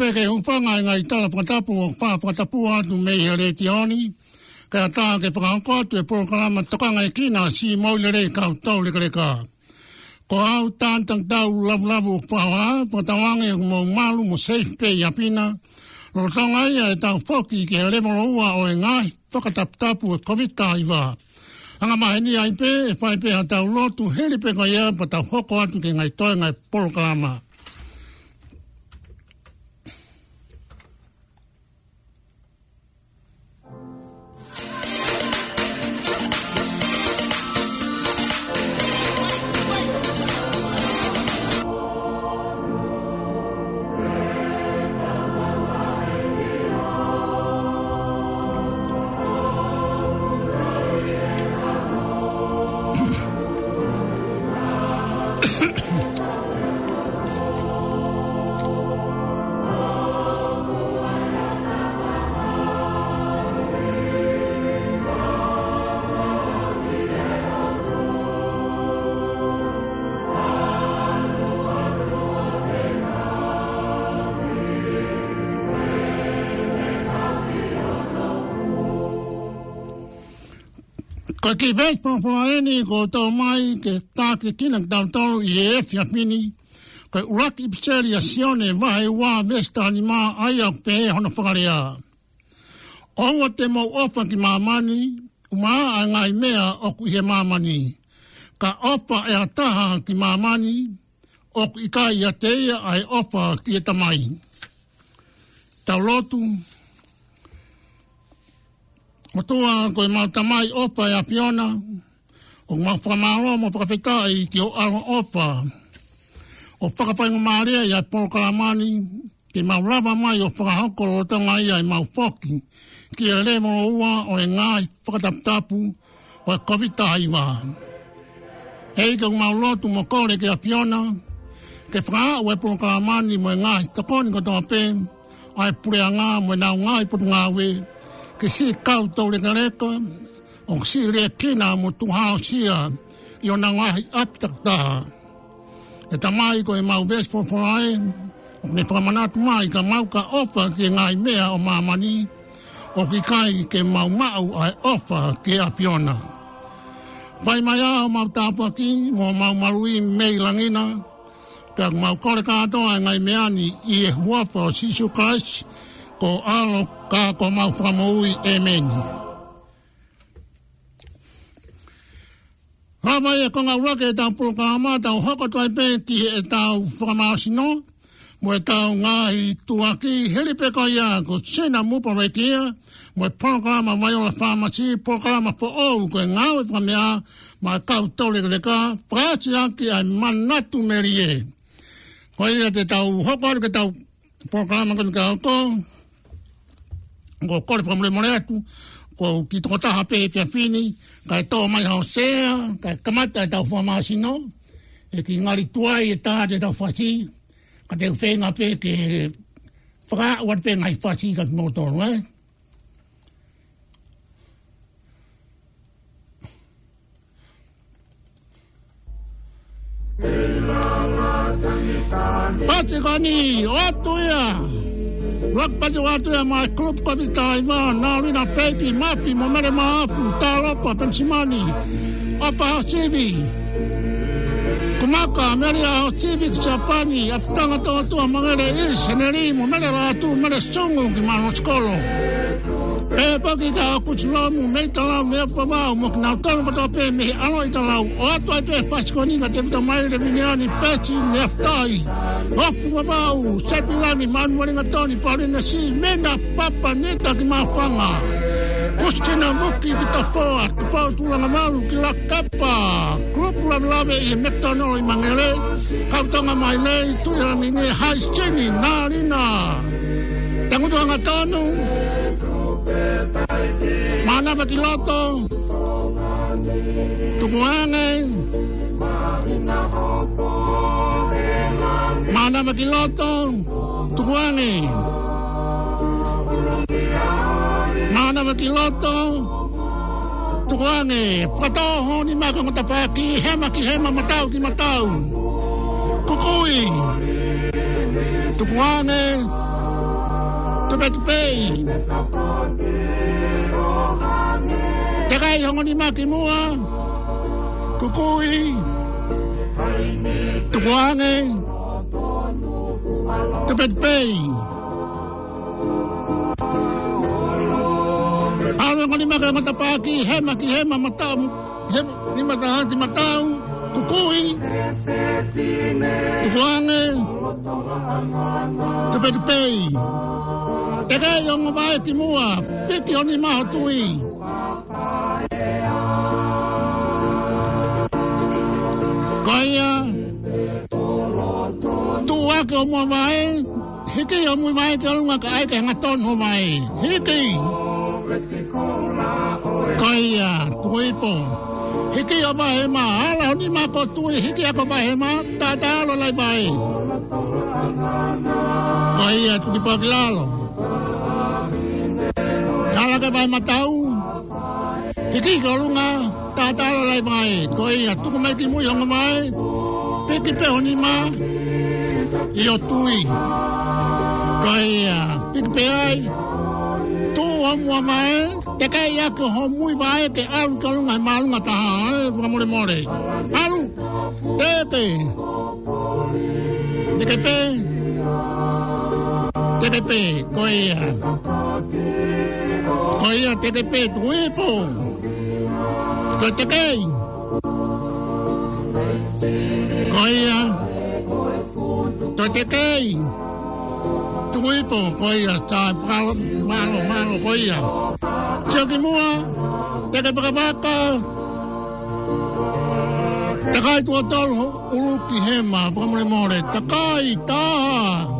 pe ke un fanga nga i tala pata po fa pata po atu me he le tioni ka ta te pa ko atu e programa to kanga e ki na si mo le re ka to le ka ko au tan tan ta u la la bu pa wa pata wang e mo malu mo se pe ya pina lo tanga ya e ta foki ke le mo wa o e nga to ka tap tap o covid ta i va Anga mahe ni aipe, e whaipe a tau lotu, helipe kwa ia, pa tau hoko atu ke ngai toi ngai polo kalamaa. Ka ki vet fo fo eni ko to mai ke ta e e ki tina down to e fi mini. Ko rak i pseli asione va e wa vesta ni ma ai a pe hono fogaria. O wa te mo ofa ki ma mani u ma mea o ku he ma Ka ofa e a taha ki mamani, o ku i ka a teia ai ofa ki e tamai. Tau Tau lotu. E o tua koe mauta mai ofa e Fiona, o ngā whaka mālo mō whakawhika i ki o aro opa, o whakapai mō mārea i a pōkara mani, ke mau lava mai o whakahoko o tanga ia i mau whoki, ki e le mō ua o e ngā i whakataputapu o e kovita e i wā. Hei ke mau lotu mo kore ki a piona, ke whakaa o e pōkara mani mō e ngā i tokoni kato a pē, ai pure a ngā mō e nau ngā i putu ngā ke si kau tau le kareto, o si le pina mo tu hao sia, i o nangahi aptak taha. E ta mai ko e mau ves fo fo ae, o ne whamanatu mai ka mau ka ofa ke ngai mea o mamani, o ki kai ke mau mau ai ofa ke a fiona. Whai mai ao mau tāpua ki, mo mau marui mei langina, pe ak mau kore katoa ngai meani i e huafa o Sisu Christ, ko alo ka ko mau whamaui e meni. Hawai e konga uraka e tau pulka ama, tau hoko tuai pēti e tau whamaasino, mo e tau ngāhi tuaki, heli peko ia ko tēnā mupo reitia, mo e programa la Pharmacy, programa for all, ko e ngāu e whamea, ma tau leka reka, whaati aki ai manatu meri e. Ko e te tau hoko aru ke tau programa kanu ka hoko, ko kore pa mure mure atu, ko ki toko taha pe e fia fini, ka e tau mai hao sea, ka e kamata e tau fua maa sino, e ki ngari tuai e taha te tau fasi, ka te uwhenga pe ke whaka wat pe ngai fasi ka ki mōtō rua. Fatsi kani, ya! Rock by the water, my club party time, now in a baby, mappy, my mother, my uncle, Tara, for fancy money, up a house TV. Kumaka, Mary, a house TV, Japani, up tongue, a tongue, a mother, is, and a name, a mother, a two, a mother, a song, a man, a scholar. E whaki ka a kuchu lamu, mei ta lamu, mea wha wau, mok nau tanga pata pē, mehi alo i ta lau, o atu ai pē, whaiko ni, ka te vita mai re vineani, pēti, mea whtai. Hofu wha wau, sepi lani, manu waringa tani, pari na si, mena papa, ne taki mā whanga. Kustina muki ki ta whoa, tupau tūranga malu ki la kapa. Klupu lave lave i mekta nō i mangere, kautanga mai lei, tuirangi ni hai sini, nā rina. Tangutuanga tānu, Μάνα Βετιλάτο, του Κουάνε, Μάνα Βετιλάτο, του Κουάνε, Μάνα Βετιλάτο, του Κουάνε, Πρωτό, όνει μάχα ματαφάκι, χέμα και χέμα ματάου και ματάου, Κουκούι, του Κουάνε, PetPay. Tekai hongonimaki mua. Kukui. Tukuange. PetPay. Alo hongonimaki matapaki hema ki hema matau. Hema ni matahati matau. Kukui. Tukuange. Tukuange. Tepetpei. Te rei o ngā vae te mua, piti o ni maho tui. Koia, tu ake o mua vae, hiki o mua vae te alunga ka aike ngā tonu vae, hiki. Koia, tuipo, hiki o vae ma, ala o ni mako tui, hiki ako vae ma, tātālo lai vae. Koia, tuipo ake lalo. Koia, tuipo ake lalo. Tala ke pai matau. Ki ki ke olunga, ta tala lai mai. Ko e ia tuku mai ki mui honga mai. Pe ki pe honi ma. I o tui. Ko e ia, pe ki pe ai. Tu o mua mai. Te ke ia ke ho mui vai ke alu ke olunga e maalunga taha. Vua eh, more more. Alu, te te. Te te pe. Te te pe. Ko e ia. Te te pe. Oi, a pede pede, oi, pô. Tô te gay. Oi, a. Tô te gay. Tu oi, pô, oi, a. Tá, malo, malo, malo, oi, a. Tchau, que moa. Tchau, que moa. Tchau, que moa. Tchau, que moa. Tchau, que moa. Tchau, que moa. Tchau, que moa.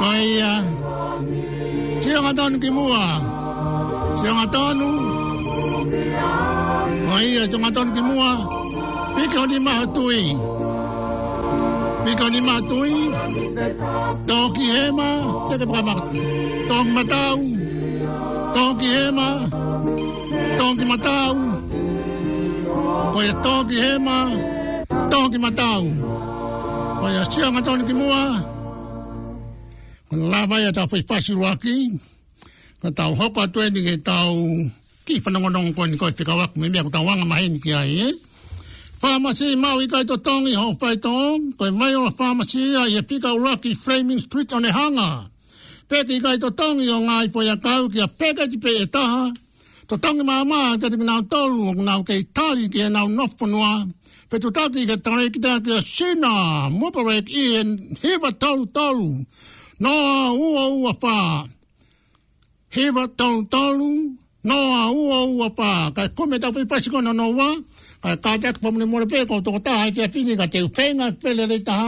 Kaya siya nga taon kimua. Siya nga taon. Kaya siya nga taon kimua. tuwi ni mahatui. Pikaw ni mahatui. Tong hema, Teka pakamak. Tong toki Tong toki Tong kimataw. Kaya tong hema Tong kimataw. Kaya siya nga taon kimua. Kaya lava ya ta fai fasi ruaki ka tau hopa tu ni ke ta ki fa nong ko ni ko te ka wak me me ta wanga mai ni ki ai Pharmacy eh? Maui kai to tongi hong fai tong, koe mai o pharmacy ya ye pika uraki Flaming Street on the hanga. Peti kai to tongi o ngai po ya kau ki a peke ti pe e to tongi maa maa kati ki nao tolu o kunao kei tali ki e nao nofponua, pe tu taki ke tare ki tea ki a sina, mupa rek i e hiva tolu tolu, no a ua ua fa heva tau tau no a ua ua fa kai kome tau fi pasiko na no wa kai ka jak pa mune mora peko to ta hai fi fini ka te fenga pele le ta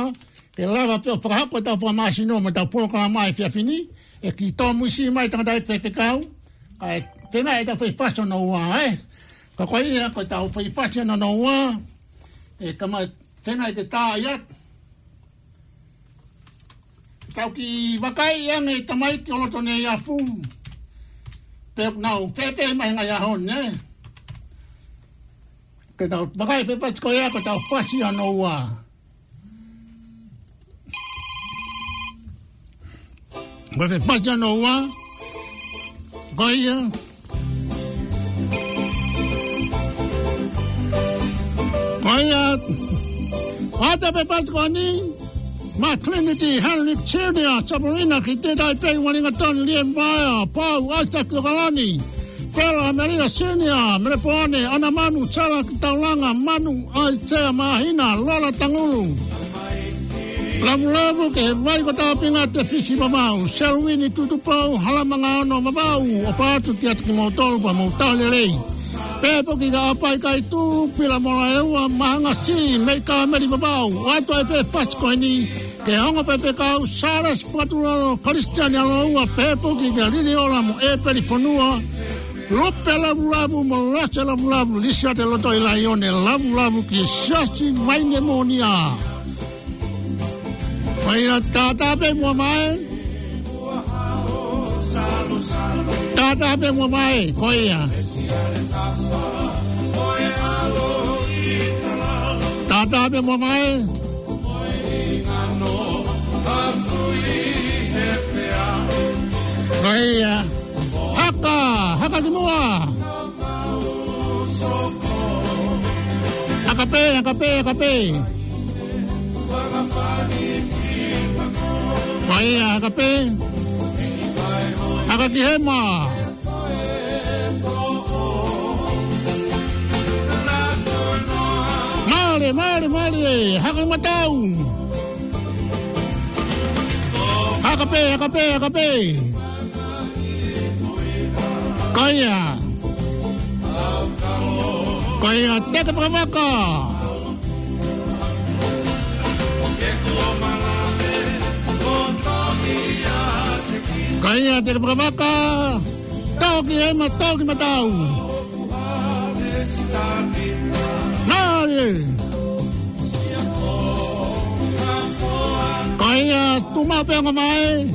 te lava pe fa hako tau fa ma sino ma tau poka ma mai fi fini e ki to mu mai ta dai fe fe kau kai te na e ta fi pasiko na wa e ka koi ya ko tau fi pasiko na no wa e kama fenga te ta ya tau ki wakai ane tamai ki oloto ne ia fu. Pek nau, pepe mai ngai a hon, ne? Ke tau, wakai pepe tiko ea, ko tau whasi anō wā. Ko te whasi anō wā, ko ia, ko ia, Ata pe pat koni, Ma Trinity Henry Chirnia Sabarina ki te dai pei waringa tonu lia mwaya Pau Aitaki Rani Pela Maria Senia Mere Ana Manu Chara ki taulanga Manu Aitea Mahina Lola Tangulu Lavu lavu ke vai ko tapi nga te fisi mamau Selwini tutupau halamanga ono mamau Opa atu ti atu ki mautolpa mautale Pe po ki ka apai kai tu pila mora e mahanga si mei ka meri babau. Waito e pe pasi koe ni ke hongo pe pe ka au saras fatuloro kalistiani alo ua pe po ki ka rini ora mo e perifonua. Lope lavu lavu mo lase lavu lavu lisi ate loto ilaione lavu lavu ki shashi vaine monia. Pai a pe mua tata pe mua mai. Tadabe mamai, koia. Tadabe mamai. Koia. Haka, haka Haka semua. Akape, akape, akape. Koia, akape. Koia, pe. Haragihema. Mare, mare, mare, hakamatau. Hakape, hakape, hakape. Kaya. Kaya, teka pravaka. Kaya. Rainha tidak pra Tahu Tal que tahu tal que matal. Nari. Rainha, tu mal pega mais.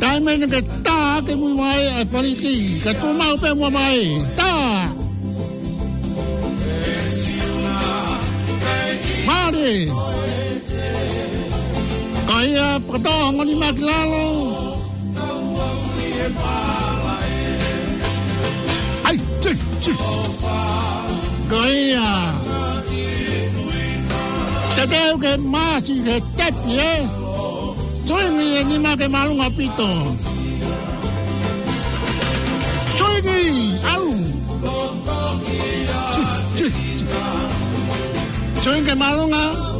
Tá menos que tá, que muito mais. É por aqui, que tu mal pega mais. lima kilalo. Kaya ¡Ay! ¡Sí! ¡Sí! ¡Goía! Te tengo que más y que te pie. Soy ni enima que mal un apito. Soy mi aún. Soy que mal un apito.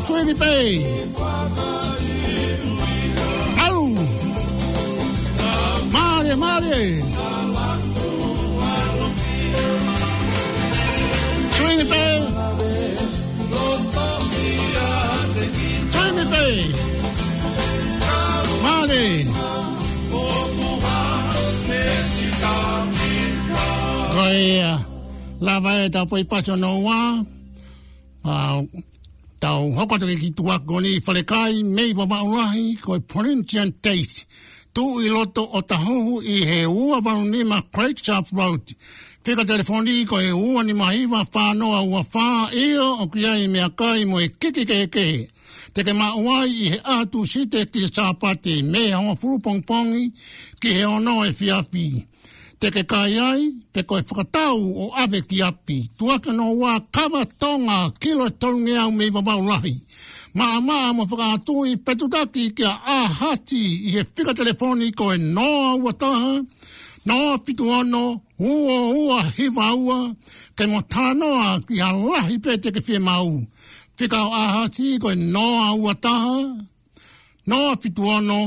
Twenty Sweetie Pay. Au! Marie, Marie. Sweetie Pay. Sweetie Pay. Marie. Rồi, là về đâu phải tau hoko te ki tua ko ni wharekai mei wa maurahi ko i Porinthian Taste. Tu i loto o ta hohu i he ua wano ni ma Craigshaft Road. Fika telefoni ko e ua ni ma iwa whanoa ua wha ia o kia i mea kai mo e kiki ke ke. Te ke ma uai i he atu site ki sāpate mei hanga furupongpongi ki he ono e fiafi pe ke kai ai, pe koe whakatau o ave ki api. Tuaka no wā kawa tonga kilo tonge au mei wawau lahi. Mā mā mā whakatui petutaki kia ahati i he whika telefoni koe noa ua taha, noa fitu ono, ua ua hiwa ua, ke mo tānoa ki a lahi pe te ke whie mau. Whika o ahati koe noa ua taha, noa fitu ono,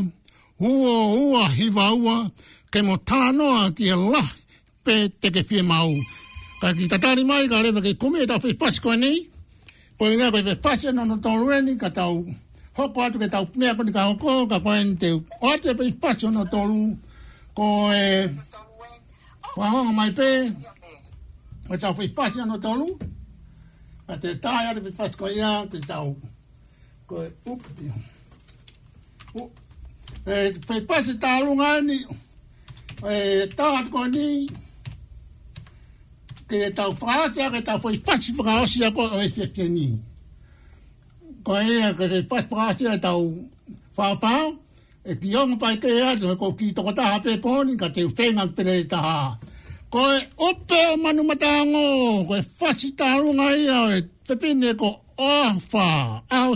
ua ua hiwa ua, ke mo tānoa ki a lah pe te ke whie mau. Ka ki tatari mai ka rewa ke kume e tau whi pasi koe nei, ko i ngā koe whi pasi anō no tō rueni ka tau hoko atu ke tau mea koni ka hoko, ka koe ni te o atu e whi pasi anō tō rū, ko e whahonga mai pē, ko tau whi pasi anō tō rū, ka te tāi atu whi pasi koe ia, te tau ko e upi. Whi pasi tālunga ni... Whi pasi tālunga ni e tāt ko ni ke e tau whāte a ke tau whai whati whakaosi a ko o e fiat e, e, ni ko e a ke te whati whakaosi a tau whāwhāo e ki ongo pai ke e atu ko ki toko taha pe pōni ka te whenga pere e taha ko e upe o manu matango e ko e whati tārunga i a e te pene ko ofa au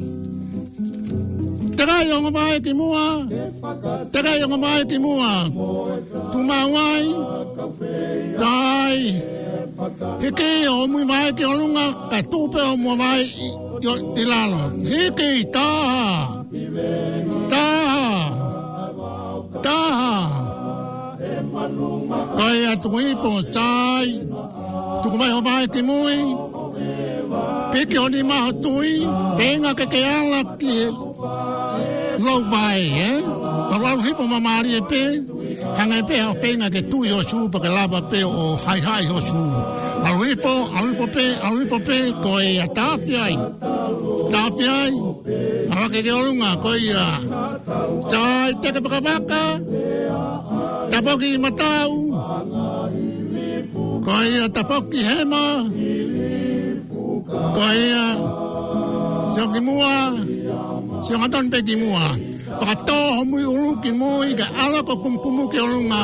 Terai o ngawai e te mua. Terai o ngawai e te mua. Tumawai. Tai. Hiki o mui wai te olunga. Ka tupe o mua wai i lalo. Hiki taha. Taha. Taha. Kai atu ipo tai. Tuku mai o wai te mui. Piki o ni maha tui. Venga ke ke ala ki rau vai, eh? Pa rau hipo ma maari e pe, hanga e pe hao feina ke tui o pa ke lava pe o hai hai o su. Alu hipo, alu hipo pe, alu hipo pe, ko e a tafi ai, tafi ai, a rake ke olunga, ko e a, tai teke paka waka, tapoki matau, ko e a tapoki hema, ko e a, Sio ki mua, ki mua, se nga ton peki mua. Whaka tō ho mui uru ki mui ka ala ko kumkumu ki olunga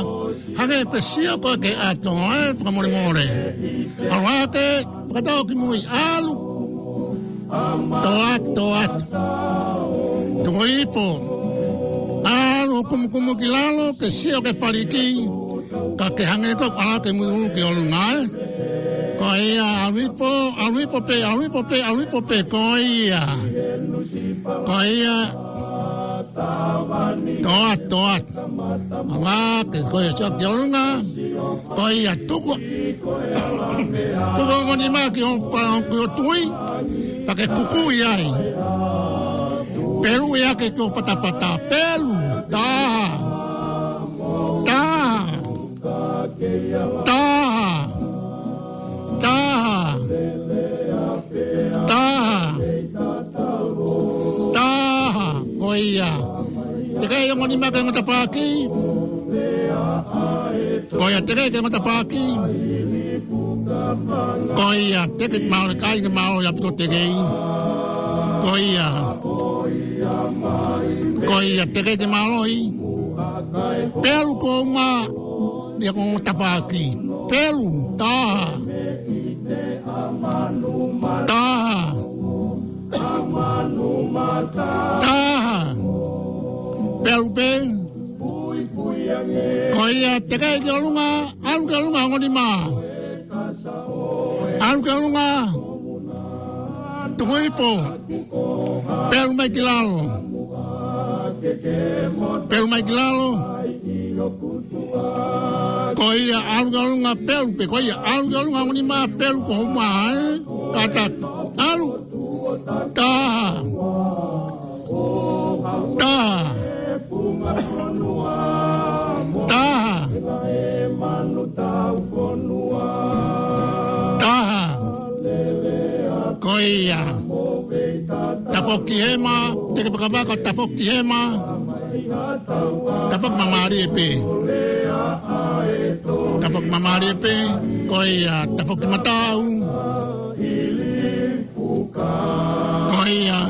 hake e pe sio ko ke ato e eh, whaka mori mori. Alu ake whaka tō ki mui alu tō at tō at tō ipo alu kumkumu ki lalo ke sio ke whariki ka ke hange ko ala ke mui uru ki olunga e. Eh. Ko ia, alwipo, alwipo pe, alwipo pe, alwipo pe, ko ia. Ko ia, alwipo pe, alwipo pe, alwipo pe, Paia. Toa, toa. Ama, que se coye chok de onga. Paia, tuku. Tuku ongo ni ma ki on pa on kuyo tui. Pa ke kuku i ai. Pelu i ake ki on pata pata. Pelu. Ta. Ta. Ta. ia. Te kei ongo ni maka ngata whāki. Koia te kei ke ngata whāki. Koia te kei maore kai ni maore apito te kei. Koia. Koia te kei te maoi. Pelu ko ma ni ko ngata whāki. Pelu Ta. Ta. PLP Koi a te kai te olunga Alu ke olunga ngoni ma Alu ke olunga Tukoi po Pelu mai te lalo Pelu mai te lalo Koi a alu ke olunga pelu pe Koi a alu ke olunga ngoni ma pelu ko huma Kata alu Ta Ta Ta Tafokihema, teke pakabako tafokihema, tafok mamari epe. Tafok mamari epe, koia tafok matau. Koia. Koia.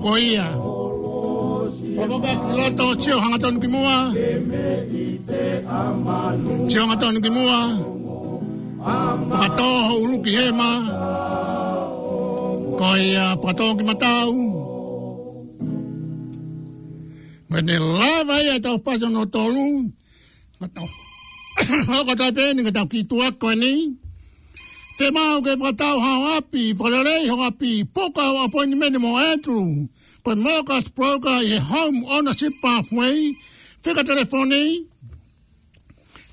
ko ia. Piloto, tio hanga tonu ki mua. Tio hanga tonu ki mua. ulu ki hema. Ko ia pakatoho ki matau. Mene lava ia tau paso no tolu. Matau. Hoko tai pēni ka tau ko ni. Matau. Te mau ke whatau hau api, whararei hau api, poka hau apoini mene mo Andrew. Ko Marcus Broker i he home ownership pathway. Whika telefoni.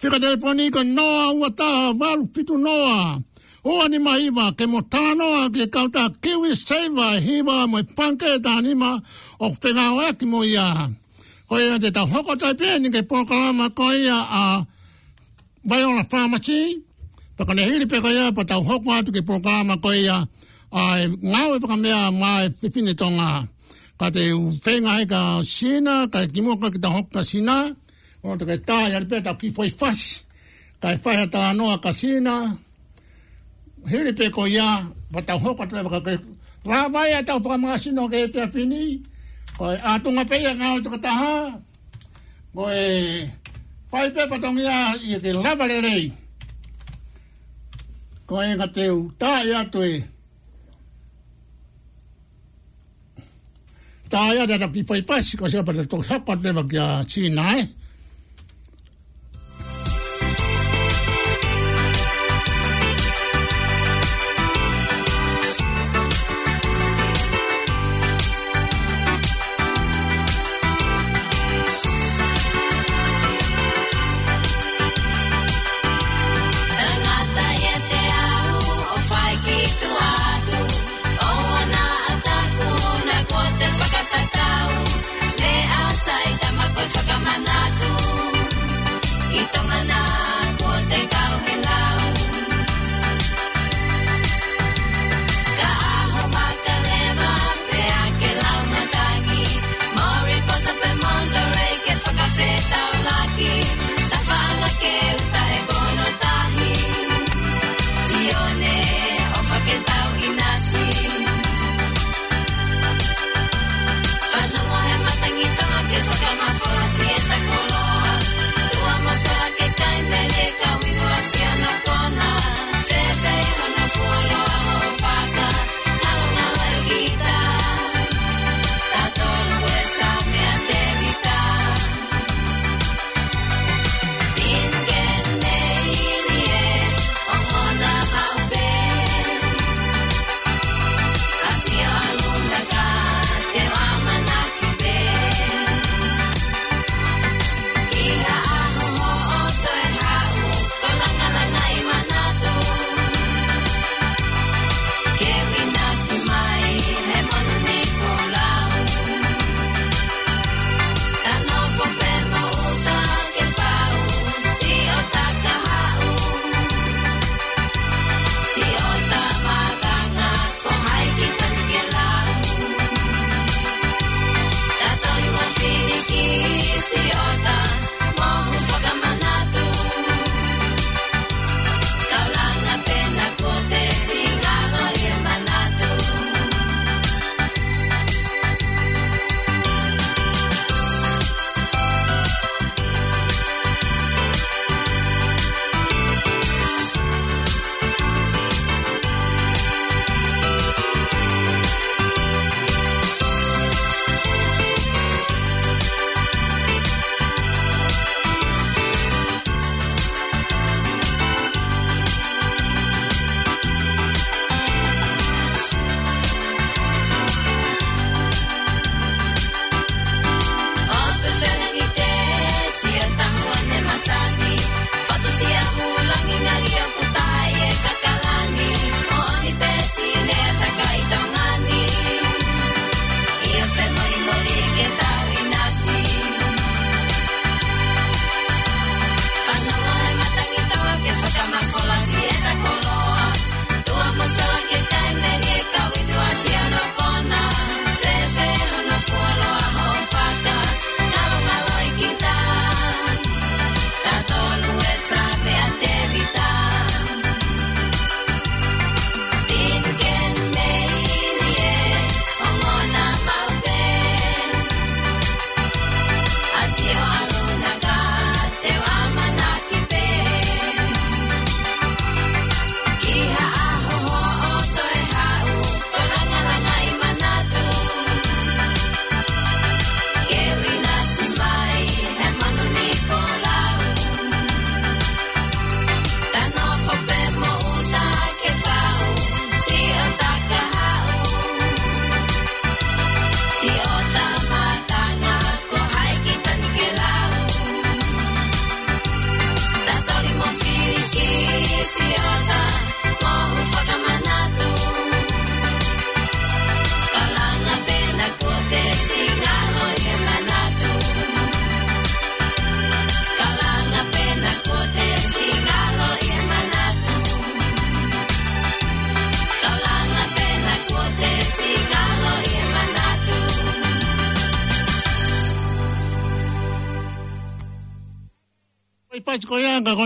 Whika telefoni ko noa ua taha walu pitu noa. Oa ni maiva ke mo tānoa ke kauta kiwi seiva e hiva mo i panke e tānima o whenga o eki mo ia. Ko ia te tau hoko tai pēni ke pōkarama ko ia a Viola Pharmacy. Paka ne hiri peko ia, pa tau hoko atu ki programa ko ia, ai ngāwe whaka mea mā e whiwhine tonga. Ka te whenga hei ka sina, ka e kimoka ki ta hoko ka sina, o te kai tā i aripea tau ki whai whas, ka e whaiha tā anoa ka sina, hiri peko ia, pa tau hoko atu e whaka ke, rā vai a tau whaka mga sina o ke e whia whini, ko e ātunga peia ngāwe tuka taha, ko e whai pepa tongi ia, i te lavarerei, rei, ko e nga teu ta e, e atu e ta e atu e ki pai pasi ko se pa te tohe pa te va ki a china e eh?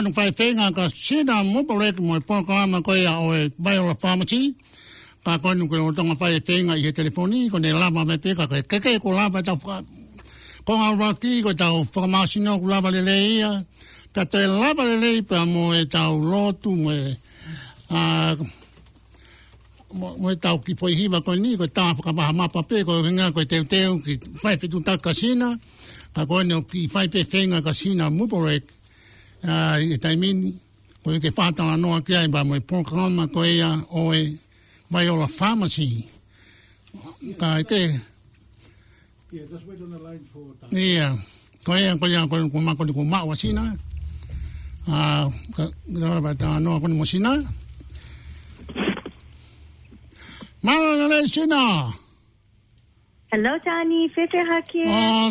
tonu fai fenga ka sina mo bolek mo e pon ka ma ko ya o bai la pharmacy ka ko nu ko tonu fai fenga i telefoni ko ne lama me pe ka ke ke ko lama ta fa ko ha ba ki ko ta o pharmacy no lama le leia ta te lama le lei pa mo e ta o lotu mo e- a mo e ta o ki foi hiva ko ni ko ta fa ka ma pa pe ko nga ko te te ki fai fitu ta ka sina ka ko ne ki fai pe fenga ka sina mo bolek uh, e taimini, ko te whātanga noa kia i bāmoe pōkaroma ko ea o e Viola Pharmacy. Ka e te... Yeah, just on the line for Yeah, ko ea ko ea ko ea ko ea ko ea ko ea ko ea ko ea ko ea ko ea ko ea ko ea ko ea ko ea ko ea Hello, Tani. Fifehaki. Oh,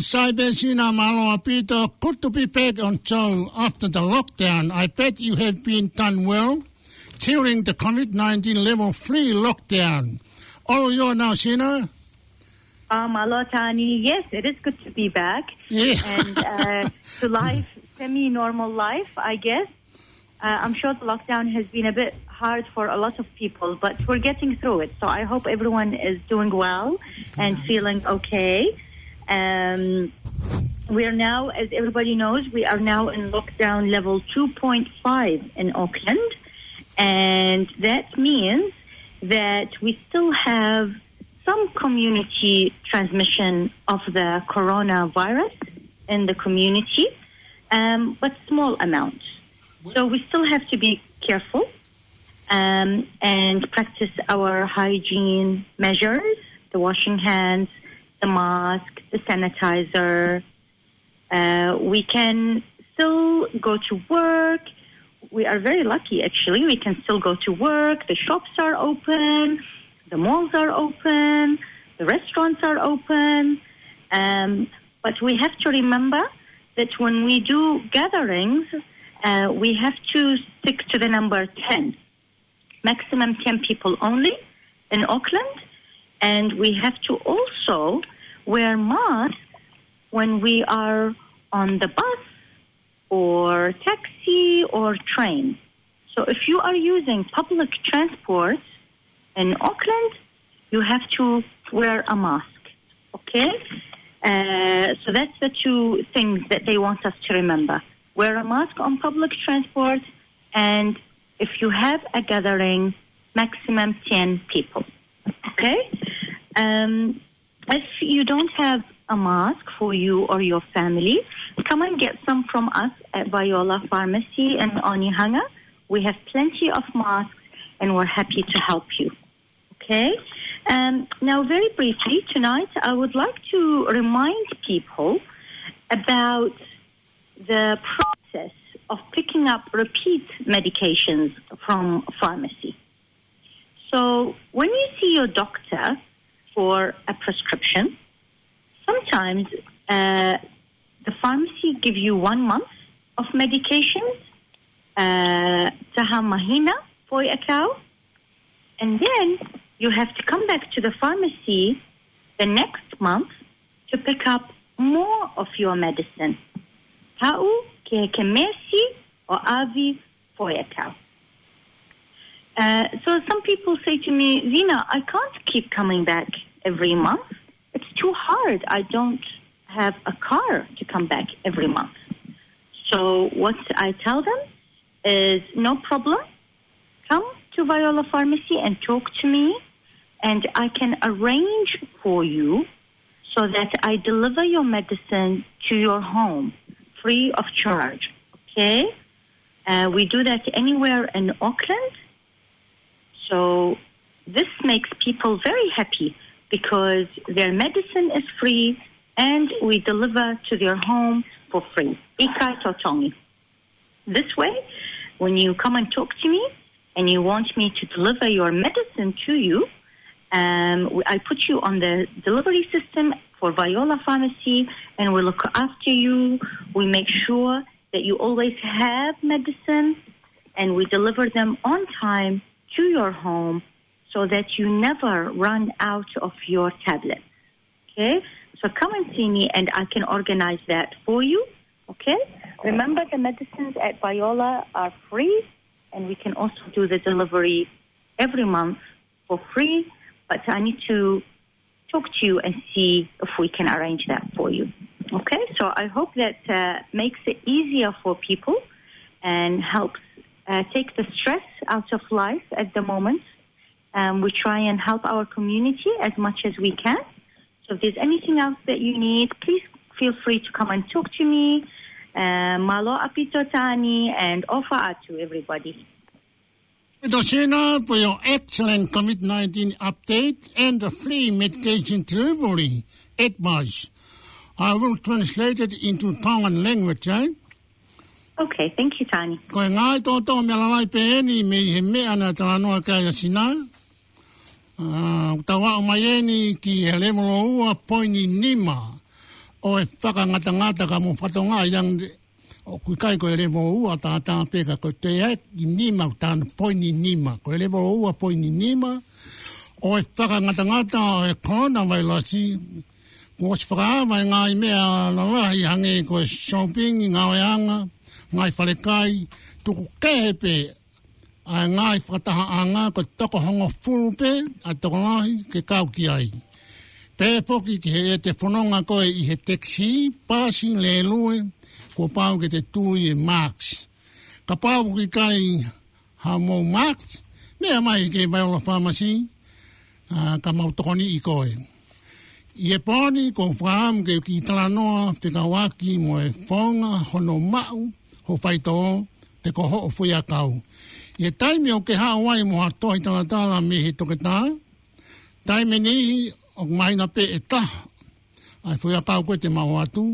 Good to be back on show after the lockdown. I bet you have been done well during the COVID 19 level 3 lockdown. Oh, you're now, Sina? Um, ah, hello, Tani. Yes, it is good to be back. Yeah. And uh, to life, semi normal life, I guess. Uh, I'm sure the lockdown has been a bit hard for a lot of people, but we're getting through it. So I hope everyone is doing well and feeling okay. Um, we are now, as everybody knows, we are now in lockdown level 2.5 in Auckland. And that means that we still have some community transmission of the coronavirus in the community, um, but small amounts. So we still have to be careful um, and practice our hygiene measures, the washing hands, the mask, the sanitizer. Uh, we can still go to work. We are very lucky, actually. We can still go to work. The shops are open. The malls are open. The restaurants are open. Um, but we have to remember that when we do gatherings, uh, we have to stick to the number 10 maximum 10 people only in Auckland. And we have to also wear masks when we are on the bus or taxi or train. So if you are using public transport in Auckland, you have to wear a mask. Okay? Uh, so that's the two things that they want us to remember. Wear a mask on public transport and if you have a gathering, maximum 10 people. Okay? Um, if you don't have a mask for you or your family, come and get some from us at Viola Pharmacy in Onihanga. We have plenty of masks and we're happy to help you. Okay? Um, now, very briefly, tonight I would like to remind people about the of picking up repeat medications from pharmacy. So when you see your doctor for a prescription, sometimes uh, the pharmacy give you one month of medications, uh, tahamahina for a cow, and then you have to come back to the pharmacy the next month to pick up more of your medicine. How Kemesi or Avi Foyetau. Uh, so some people say to me, Zina, I can't keep coming back every month. It's too hard. I don't have a car to come back every month. So what I tell them is, no problem. Come to Viola Pharmacy and talk to me, and I can arrange for you so that I deliver your medicine to your home free of charge. Okay? Uh, we do that anywhere in Auckland. So this makes people very happy because their medicine is free and we deliver to their home for free. Ika Totongi. This way, when you come and talk to me and you want me to deliver your medicine to you, um, I put you on the delivery system for Viola Pharmacy, and we look after you. We make sure that you always have medicine, and we deliver them on time to your home so that you never run out of your tablet. Okay? So come and see me, and I can organize that for you. Okay? Remember, the medicines at Viola are free, and we can also do the delivery every month for free. But I need to talk to you and see if we can arrange that for you. Okay, so I hope that uh, makes it easier for people and helps uh, take the stress out of life at the moment. Um, we try and help our community as much as we can. So if there's anything else that you need, please feel free to come and talk to me. Uh, Malo apitotani and offer to everybody. Docena for your excellent COVID-19 update and the free medication delivery advice. I will translate it into Tongan language, eh? Okay, thank you, Tani. Ko ngai tō tō me lalai pe eni me he mea na tala noa kai a sina. Uh, ah, tawa o mai eni ki he lemolo ua poini nima o e whakangata ngata ka mo whatonga i o kuikai ko koe levo ua ta ta peka ko te e ni ma o tan poi ni nima koe levo ua poi ni nima o e whaka ngata ngata o e kona vai lasi ko os whaka vai ngā i mea la la i hangi koe shopping i ngā o e anga ngā i wharekai tuku kehe pe a ngā i whakataha anga ko toko hongo fulu pe a toko ngahi ke kau ki ai Pēpoki ki he e te whanonga koe i he teksi, pasi lē lue, kua pau ke te tui e Marx. Ka pau ki kai ha mō Marx, mea mai ke Viola Pharmacy, uh, ka mautokoni i koe. I e pōni, ko whaam ke ki tala noa, te ka waki mo e whonga, hono mau, ho whaito o, te ko ho o fui a kau. I e taimi o ke hawai mo ha tohi tala tala me he toke tā, taimi nehi o mahina pe e ta, ai fui a kau koe te mau atu,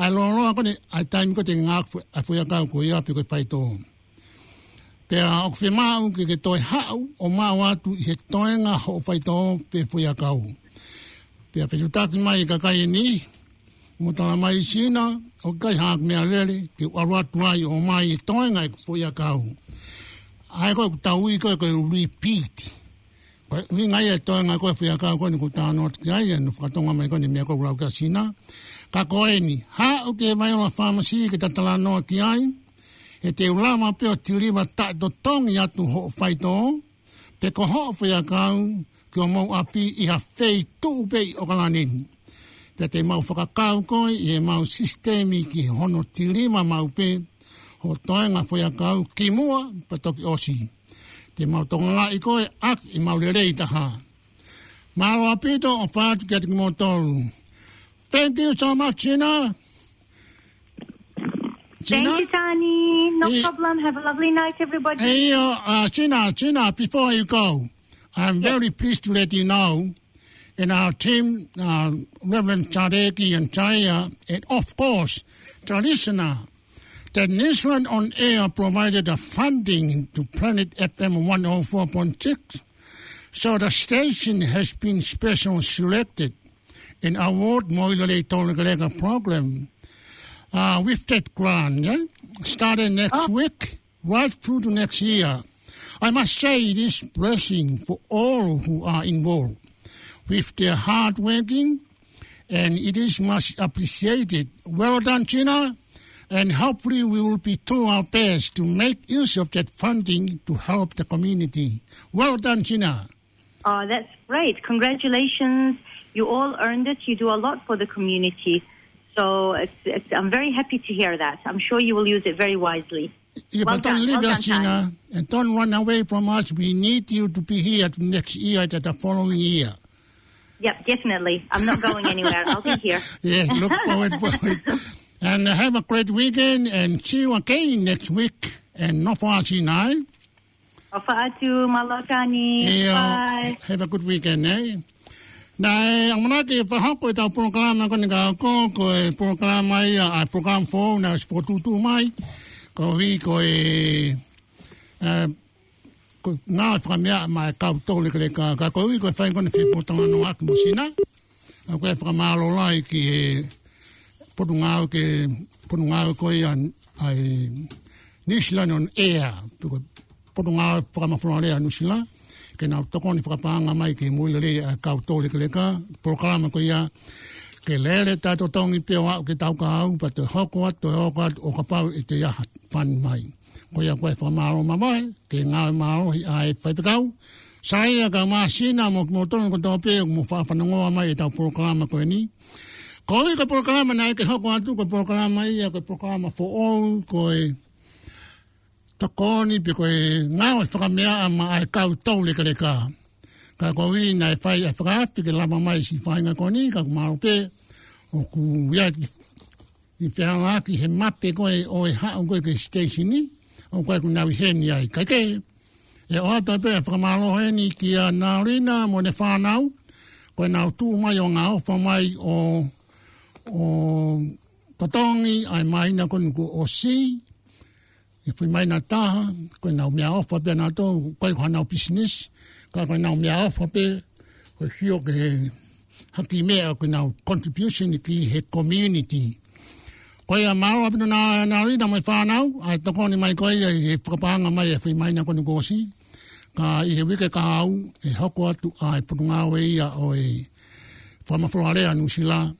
a lo lo a kone a taimi ko te ngā a fuia kau ko ia pe koe pai tō. Pe a ok whi māu ke ke toi hau o ma atu i he toi ngā ho pai tō pe fuia kau. Pe a whetu taki mai e ka kai e ni, mo tāna mai i sina o kai hāk mea lele ke waru atu ai o mai i e toi ngā i fuia kau. Ai ko ku tau i koe koe Repeat ni ngai e to nga ko ya ka ko ni ko ta no ki ai e no fa tonga mai ko ni me ko ra ka sina ka ko e ni ha o ke mai ma famasi ki ta tala no ki ai e te ula ma pe o tiri ma ta do tong ya tu ho fai to te ko ho ya ka ki o mo api i ha fei tu be o ka ni pe te mau fa ka ka ko i e mau sistemi ki hono tiri ma mau pe ho toenga fo ya kau ki mua pa toki osi. Te mau tonga ngā i koe ak i mau le taha. Mālo a pito o whātu kia tiki mō Thank you so much, Gina. Gina? Thank you, Tani. No eh, problem. Have a lovely night, everybody. Hey, eh, uh, Gina, Gina, before you go, I'm yes. very pleased to let you know in our team, uh, Reverend Sadeki and Chaya, and of course, Traditional Technician on Air provided the funding to Planet FM 104.6, so the station has been special selected in award Moilele program. Uh, with that grant, eh? starting next oh. week, right through to next year. I must say it is blessing for all who are involved with their hard working, and it is much appreciated. Well done, Gina and hopefully we will be do our best to make use of that funding to help the community. Well done, Gina. Oh, that's great. Congratulations. You all earned it. You do a lot for the community. So it's, it's, I'm very happy to hear that. I'm sure you will use it very wisely. Yeah, well but done. don't leave well us, done, Gina, and don't run away from us. We need you to be here next year, the following year. Yep, definitely. I'm not going anywhere. I'll be here. yes, look forward for it. And uh, have a great weekend and see you again next week and no far see now. Bye. Have a good weekend, eh? Nai, ang mga ti pahako ita e program na kani ko ko program ay ay program four na sport tutu mai ko vi eh, ko e ko na pamya ma ka to le kre ka ko vi ko fa ko ni fi putang no ak mo sina ko e pra malo like e porungao ke porungao ko ia ai nishlan on ea to porungao pra ma fonale a nishla ke na tokon ni fra mai mo le a ka to le le ka programa ko ia ke le le ta to tong pe wa ke ta ka au pa to o ka pa ya fan mai ko ia ko e fra ma ro ma mai ke nga ma e sai ya ka ma mo mo to ko mo fa no mai e ta programa ko ni ko i ka programa nei ke hoko atu ko programa ia ko programa fo on ko e tokoni pe ko e nga o fra mea ma ai ka tau le kare ka ka ko i nei fai a fra pe ke lava mai si fai nga ko ni ka ma o pe o ku ia i fe ana ki he mape ko e o e ha o ko ke station ni o ko ku na he ni ai ka ke e o ta pe fra ma lo he ni ki a na rina mo ne fa nau ko na tu mai o nga o fa mai o o Totongi, ai mai na kon ko o si e fui mai na ta ko na o mea ofa pe na to ko ko na o business ka ko na o mea ofa pe ko hio ke hati mea ko na o contribution ki he community ko ia mau apina na na ri na mai whanau ai toko ni mai ko ia e whakapanga mai e fui mai na kon ko o si ka i he wike ka au e hoko atu ai putunga o ya e o e whamafloarea nusila ia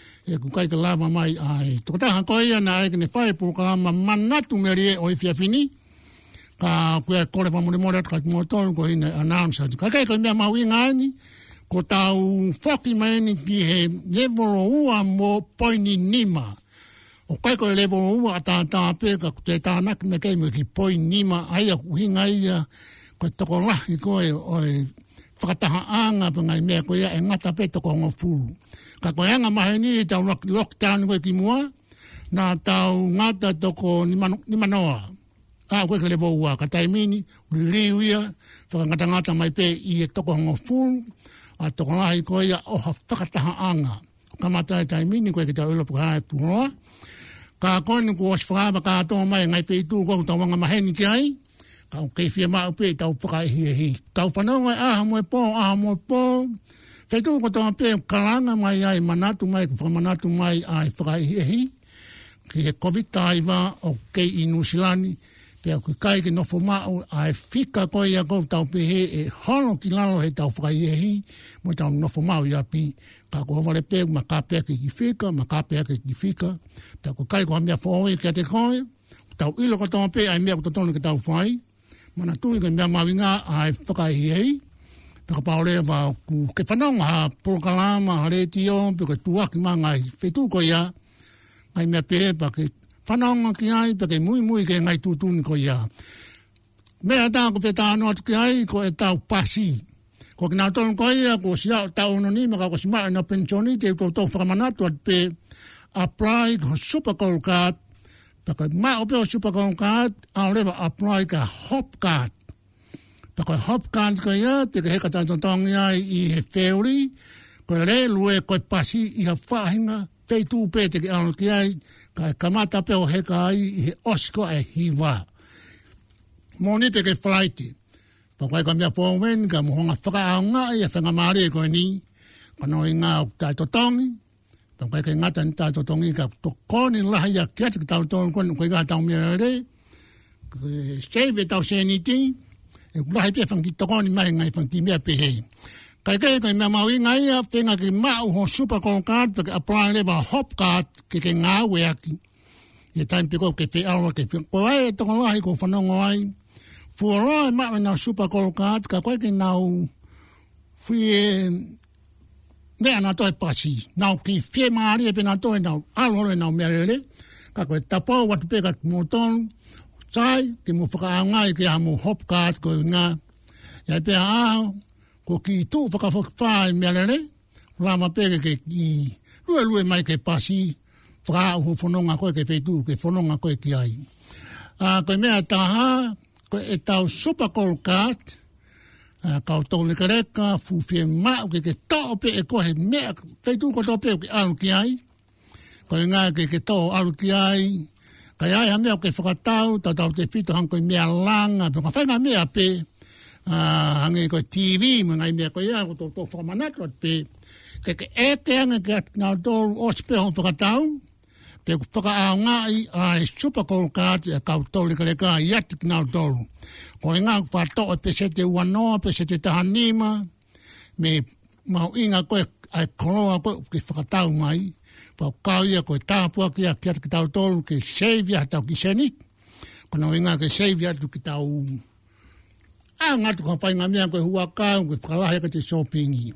e ku kai te lava mai ai to ta ko ia na ai ne fai po ka ma manatu me rie oi fia fini ka ku e kore pa mo ne mo ka mo to ko ina announce ka kai ko ma wi ngai ni ko ta u foki ki he ne vo u mo poini nima o kai ko le vo u a ta pe ka ku te ta na me kai mo ki poini nima ai a ku hi ngai ia ko to ko la ko e o e whakataha anga pa ngai mea ko ia e ngata pe to ko ka koeanga mahe ni e tau lockdown koe ki mua, na tau ngata toko ni manoa. A koe ke levo ua, ka taimini, uri riu ia, ngata ngata mai pe i e toko hongo full, a toko ngahi koe ia oha whakataha anga. Ka mata e taimini koe ki tau ilo puka hae puroa. Ka koe ni kuo shwaba ka to mai ngai pe tu ko koe tau wanga mahe ki ai, ka o kei ma maa upe tau whaka e hi e hi. Tau whanau ngai aha mo po, a mo po, Fai tūngu kotoa pē, karanga mai ai, manatu mai, whamanatu mai ai, whakai hehi, ki he COVID taiva o kei i Nusilani, pē a kui kai ki nofo mao, ai whika koe i a tau pe he, e hono ki lalo he tau whakai hehi, mo i tau nofo mao i a pī, ka ko hovale pe ma ka pē ki whika, ma ka pē ki whika, pē a kai ko mea whaoe ki a te koe, tau ilo kotoa pē, ai mea kutotono ki tau whai, mana tūi ki mea mawinga, ai whakai hehi, peka paore wa ku ke whanonga ha porokalama ha reti o peka tuaki ma ngai whetu ko ia ngai mea pe pa ke whanonga ki ai peka mui mui ke ngai tutuni ko ia mea ta ko peta anu atu ki ai ko e tau pasi ko ki nato ko ia ko sia tau no ni maka ko sima e na pensioni te uto tau whakamanatu at pe apply ko super call card peka ma opeo super call card a lewa apply ka hop card Pa koe hop kāns koe ia, te ke heka tāna tōng ia i he whēuri, ko le lue koe pasi i ha whāhinga, whei tūpē te ke anu ki ai, ka e kamata pe o heka ai i he osko e hiwa. Mōni te ke whalaiti, pa koe ka po wen ka mohonga whakaaunga i a whenga māre koe ni, ka no i ngā ok tāi tō tōngi, pa koe ka ngata ni tāi tō tōngi, ka tō kōni laha i a kia te ke tāu tōngi koe, koe ka tāu mea rei, Stave e tau seniti, e kula hai pe fangi toko ni mai ngai fangi mea pe hei. Kai kai kai mea maui ngai a whenga ki mau ho super call card pe ke apply lewa hop card ke ke ngā ue aki. E taim piko ke whi awa ke whi ko ai e toko lahi ko whanongo ai. Fua roa e mawe super call card ka koe na nau whi e mea nga toi pasi. Nau ki whi e maari e pe nga toi nau alore nau mea rele ka koe tapau watu pe ka kumotonu tai ki mo whakaanga i te amu hopkaat ko nga ya te a ko ki tū whakawhakwha i mea lere, rama pēke ke ki lu lue mai ke pasi, fra ho whanonga koe ke whetū, ke whanonga koe ki ai. A, ko me mea ha ko e tau super cold card, kau ka reka fu fufie mao ke ke tau pe e kohe mea, whetū ko tau pe ke alu ko i ngā ke ke ki ai, ko nga ke ke to alu ki ai, Kaya ai hamea ke whakatau, tau tau te whito hanko i mea langa, tō ka whainga mea pe, uh, ah, hangi koe TV, mā ngai mea koe ia, ko tō tō pe, ke ke e te hanga ke atu nga tōru o spe hong whakatau, pe ku whaka a ngai a e supa kou kāti a kau tōru ni kareka i atu nga tōru. Ko i ngā whātō e pese te uanoa, pese te tahanima, me mau inga koe ai koroa koe ke whakatau mai, pa kaia ko ta po ki a kiat ki ta tol ke save ya ta ki seni ko no inga ke save ya tu ki ta u a nga tu ko pai nga mia ko hua ka ko fala ya ke shopping i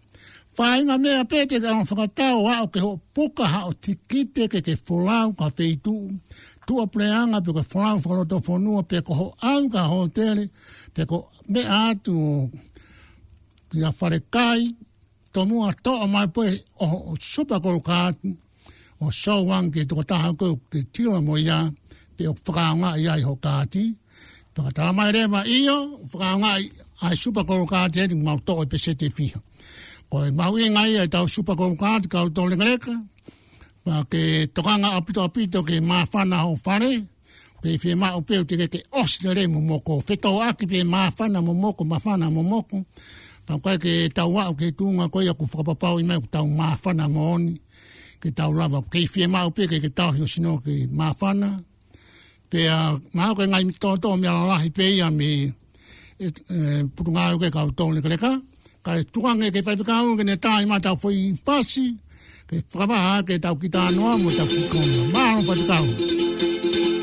pai nga mia pe te ga fa ta wa o ke ho puka ha o tikite ke ke fola ko fe tu tu a pleanga pe ko fola fola to fonu pe ko anga hotel pe ko me atu ya fare kai tomu a to mai pues o super colocado o sawang ke toko taha ko te tila mo ia pe o whakaonga ia i hokati. Toka tala mai rewa iyo, whakaonga ai supakoro kati hei mau to i te fiha. Ko e mau inga ia i tau supakoro kati kau to lengareka, ma ke tokanga apito apito ke ma whana ho whare, ke i whi mau peo te ke os te re mo moko, whetau aki pe ma whana mo moko, ma whana mo moko, Pau kai ke tau wau ke tūnga koe aku whakapapau i mei ku tau mawhana ngoni ke tau lava ke i fie mau pe ke tau hino sino ke mawhana pe a mau ke ngai mi tō tō mi alalahi pe i a mi e, e, putunga au ke kau tō ne ka ka e tuange ke whaipika au ke ne tāi mā tau fwai fasi ke whakabaha ke tau kita anua mo tau kikonga mā anu whaipika au Thank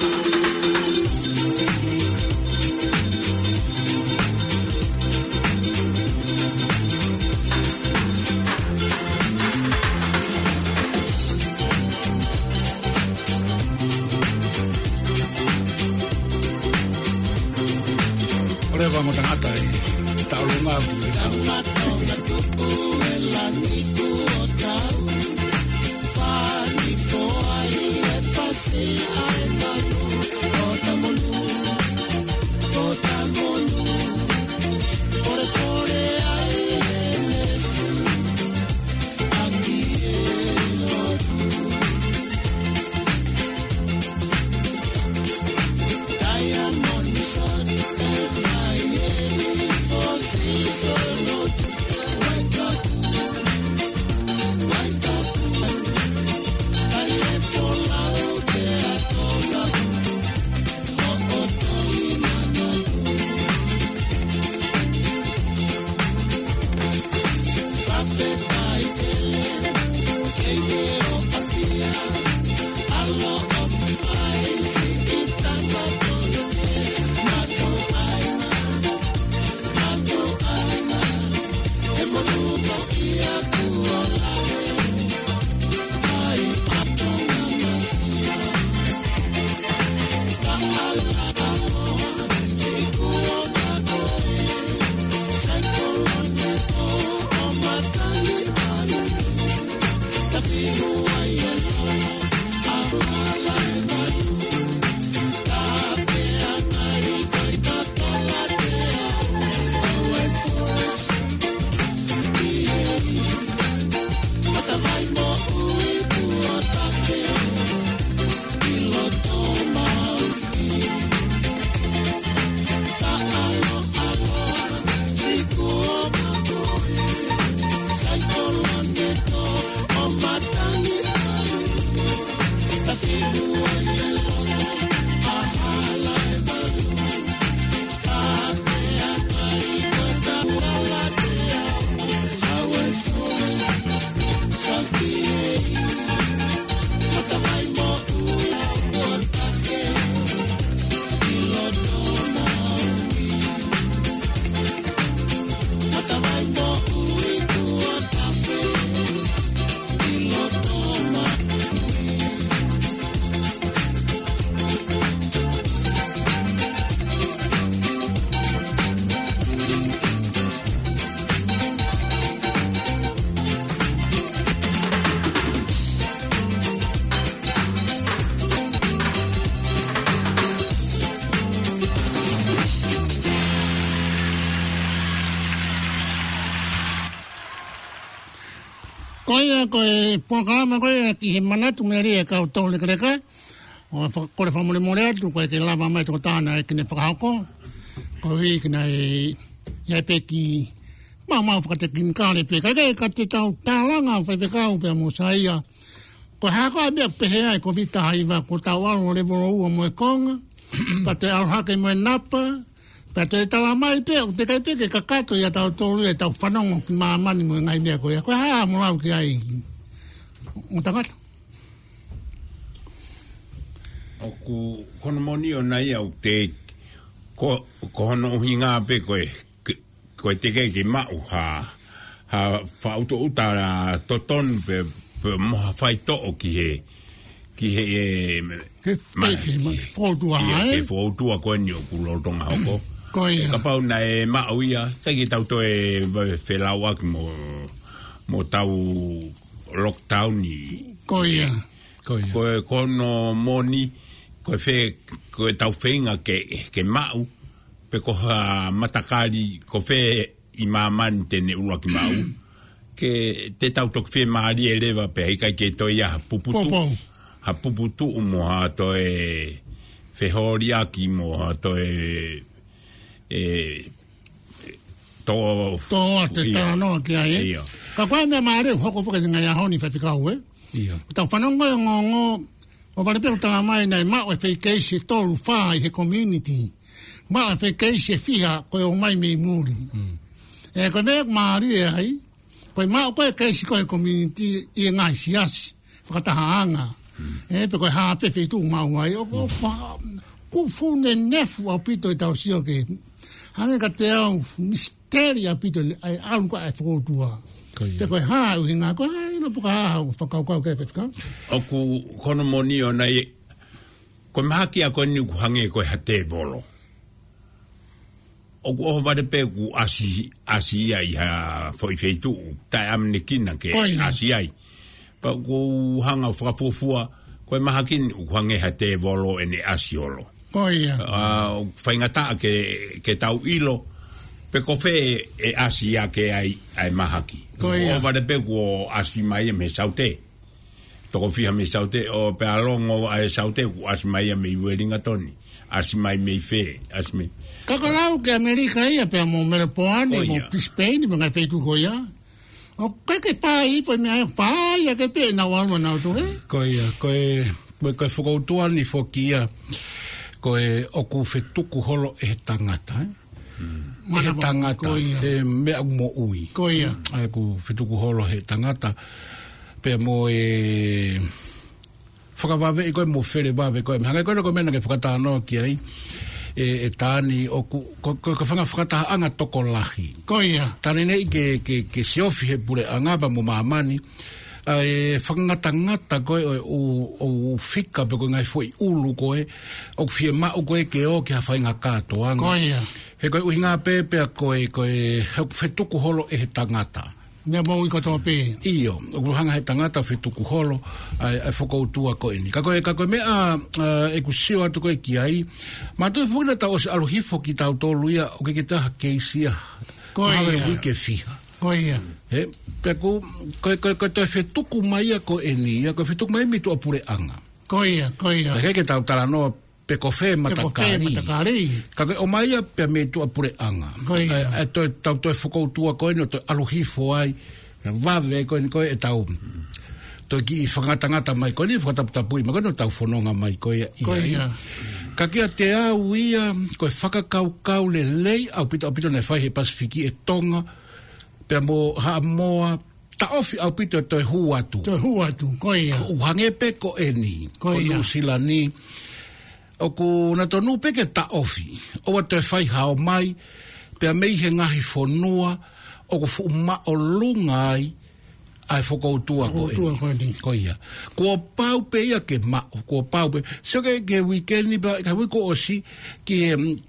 ko e poka ma ko e ki mana tu me ri e ka to le kreka o fa ko le fa mo le tu ko te la ba mai to tana e ki ne fa ko ko vi ki na e ya pe ki ma ma fa te kin ka le pe ka ke ka te tau ta la nga fa te ka u pe mo sa ia ko ha ko me pe he ai ko vi ta ha va ko ta wa le bo u mo e kong pa te al ha ke mo e napa Pea te tawa mai pe, o te kai pe ke kakato ia tau tōru e tau whanongo ki maa mani mo ngai mea koe. Koe haa mo rau ki ai o tangata. O ku kono moni o nai au te ko, ko hono uhi ngā pe koe, koe te kei ki mau ha, ha whauto utara toton pe, pe moha whai to'o ki he ki he e... Ke whautua hae? Ke whautua koe ni o kuro tonga hoko. Mm. Koia. E ka pau na e mao ia, kai ki tau toe whelawa ki mo, mo tau lockdown i. Koia. Ko Koe kono moni, koe fe, koe tau whenga ke, ke mao, pe koha matakari, ko fe i maman tene ura ki mao, ke te tau toki fe maari e lewa pe hei kai ke toi a puputu. Pou pou. Ha puputu umo ha toe whehori aki mo ha e e toa toa te e. e. tau no ki ai ka kwa me mare ho ko fuka singa ya honi fa fika we ia ta fanong ngo ngo o vale pe ta mai nei ma o efikasi to lu fa i he community ma efikasi fiha e ko o mai me muri hmm. e ko me mari e ai ko ma o pe ke si ko e community i nga si as fa ta hanga hmm. e pe ko ha pe fi ma o ai ko fu ne nefu o pito ta tau si o ke hanga ka te au misteri a pito ai alu ka ai fokotua te koe ha au hinga koe ha ina puka ha au whakau kau kei whetika o ku kono moni ona nei koe maha ki a koe ni ku hangi koe ha te bolo o ku oho vare pe ku asi asi ai ha foi feitu tai amne kina ke asi ai pa ku hanga whakafufua koe maha ki ni ku hangi ha te bolo ene asi olo Poia. Uh, ah, fai ngata ke, ke tau ilo, pe ko fe e asi a ke ai, ai mahaki. Poia. O vare pe kuo asi mai e me saute. Toko fiha me saute, o pe o a e saute ku asi mai e me iweringa toni. Asi mai me i fe, asi me. Kako lau ke Amerika ia pe amo mele poane, mo pispeini, mga feitu hoia. O ke ke pai, pa me ae pai, a ke pe e nawa nawa nawa tu e. Koia, koe, koe, koe, koe, koe, ko e oku fe tuku holo e he tangata. Eh? Mm. E he tangata, e mea umo ui. Ko ia. E ku fe tuku holo he tangata. Pea mo e... Whaka wawe, e koe mo fere bave koe. Hanga koe nako mena ke whakata anoa ki ai. E, e tāni o Ko ka whanga whakata anga toko lahi. Ko ia. Tāni nei ke, ke, ke siofi he pure angaba mo maamani. Ko ia e whangata ngata koe o, o, o fika pe koe ngai fwoi ulu koe o kwhia mao koe ke o ke hawhainga kātoa koe ia he koe e pēpea koe koe he koe whetuku holo e he tangata Nē mō i katoa pē. Iyo, o kuruhanga he tangata whi tuku holo, ai, ai whakautua ko eni. Kakoe, kakoe, me a, a e ku sio atu koe ki ai, mā tui e whuina tau se aluhifo ki tau tōluia o ke ke ta keisia. Koe ia. Mā wei wike fiha he pe ko ko ko to fe tu ku mai ko eni ko fe tu mai mi to apure anga Koia, koia. ko ia ke ta ta no peko ko matakari. Peko ka matakari. ka o mai pe mi to apure anga e to ta to fo ko tu ko no to alu hi fo ai va ve ko ko e ta to ki i fanga ta mai ko ni fo ta pui ma ko no ta fo mai ko ia ko ka kia te au ia ko fa ka kau kau le lei au pito pito ne fa he pasifiki e tonga pe mo ha mo ta ofi au pito to hu atu to hu atu ko ia wange pe ko eni ko ia si la o ku na to nu pe ke ta ofi o wa te fai ha o mai pe me he ngahi fo nua o ku fu ma o lungai ai ai foko tua ko tua ko ni ko ia ko pau pe ia ke ma ko pau pe so ke ke weekend ni ba we ko osi ki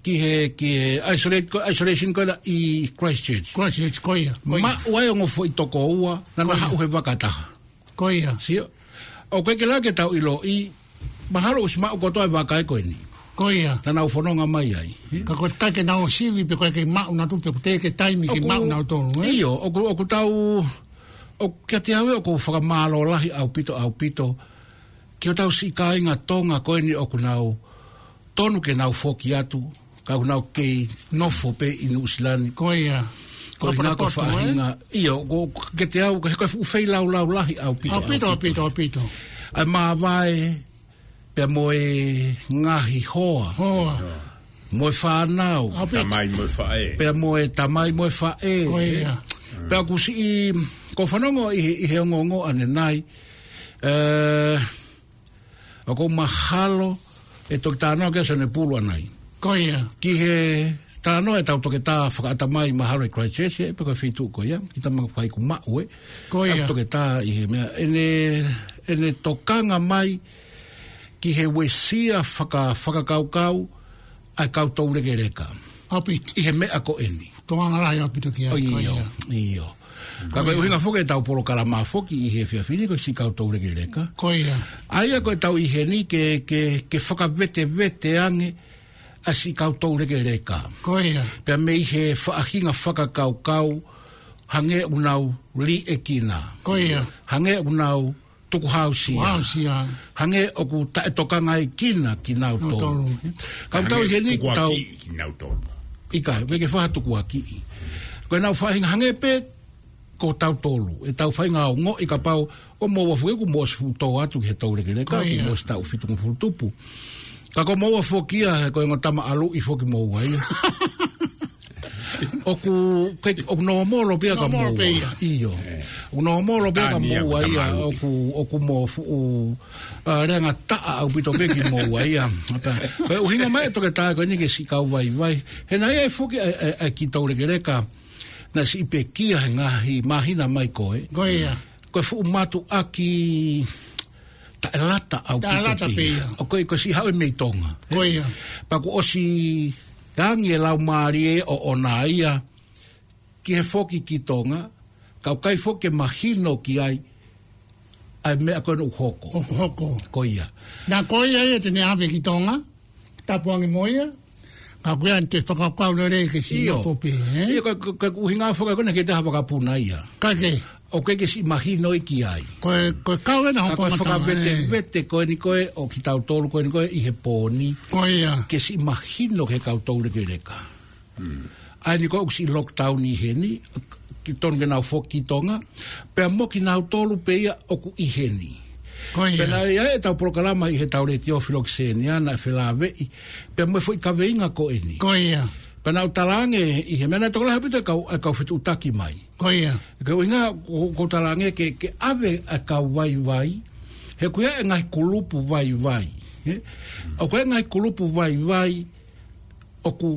ki he ki isolate isolation ko la i christchurch christchurch ko ia ma wa yo ngo foi toko ua na na u he vakata ko ia si o ke ke la ke tau i lo i mahalo us ma ko toi vaka ko ni ko ia na na u fono nga mai ai ka ko ta ke na o si vi pe ko ke ma na tu pe te ke time ke ma na to no eh? io o ko tau o kia te awe o kou whakamalo lahi au pito au pito, ki o tau si kāinga tonga koeni o kunau tonu ke nau fōki atu, ka kunau kei nofo pe inu usilani. Koia. Ko i nāko whahinga. Eh? Ia, ko ke te au, he koe uwhei lau lau lahi au pito. Au pito, au pito, au pito. Ai mā vai, pia moe ngahi hoa. Hoa. Moe whānau. Au pito. Tamai moe whae. Pia moe tamai moe whae. Koia. Pia kusi i ko fanongo i i he ngongo ane nai eh uh, ko mahalo e to tano ke sone pulo nai ko ya ki he tano e tau toke ta fakata mai mahalo i crisis e pe ko fitu ko ya kita ma fai ku ma we ko ya tau toke ta i he me ene ene tokanga mai ki he wesia faka faka kau kau ai kau tau regereka api i he me ako eni to mana rai api to ki ai ko ya Ka koe hinga foke tau polo kala maa foki i he fia fini koe sikau tau reki reka. Koe ia. Aia koe tau i he ni ke, ke, ke whaka vete vete ange a sikau tau reki reka. Koe ia. Pea me i he whaahinga whaka kau kau hange unau li e kina. Koe ia. Hange unau tuku hausia. Hausia. Hange oku tae tokanga i kina kinau tau. Kinau tau. tau i he ni tau. Ika, veke whaha tuku a ki i. Koe nau whaahinga hange pet ko tau tolu e tau fainga o ngo e kapau o mo wa fuku mo sfu to atu ke tau le kele ka mo sta u fitu fu tupu ka ko mo wa fokia ko ngo tama alu i foki mo wa o oku ke o no mo lo pia ka mo io o no mo lo pia ka mo wa ia oku oku mo fu u renga ta au pito pe ki mo wa ia ata hinga mai to ke ta ko ni ke si ka wai wai he na e foki a kitau le kele ka na si ipe kia he ngahi mahina mai koe. Koe ia. Koe fuu matu aki ta elata au ta elata pia. O koe koe si hawe mei tonga. Koe ia. Pako o si gangi e lau maarie o ona ia ki he foki ki tonga kau kai foke mahino ki ai ai mea koe no hoko. O Koe ia. Na koe ia ia e tene ave ki tonga tapuangi moia ka ko ya te fa ka ka no re ke si o fope eh? ko ko ko hinga fo ka ko na ke ta ha ka pu ia ka ke o ke ke si imagino e ki ai ko ko ka o na ho ko fo ka bete bete eh? ko ni ko o ki ta o tolu ko ni ko i he poni ko ia ke si imagino ke ka o tolu ke le ka hmm. ai ni ko o lockdown i he ni ki ton ke na fo ki tonga pe mo ki na o tolu pe ia o ku i he ni Pe na ia e tau proklama i he tau re tio filoxeni ana e whela Pe mwe fwoi ka veinga ko e ni. Koia. Pe na utalange i he mena e tokolaha pito e kau, e kau fitu utaki mai. Koia. E kau inga ko utalange ke, ke ave e kau vai vai. He kuia e ngai kulupu vai vai. O kuia e ngai kulupu vai vai. Oku,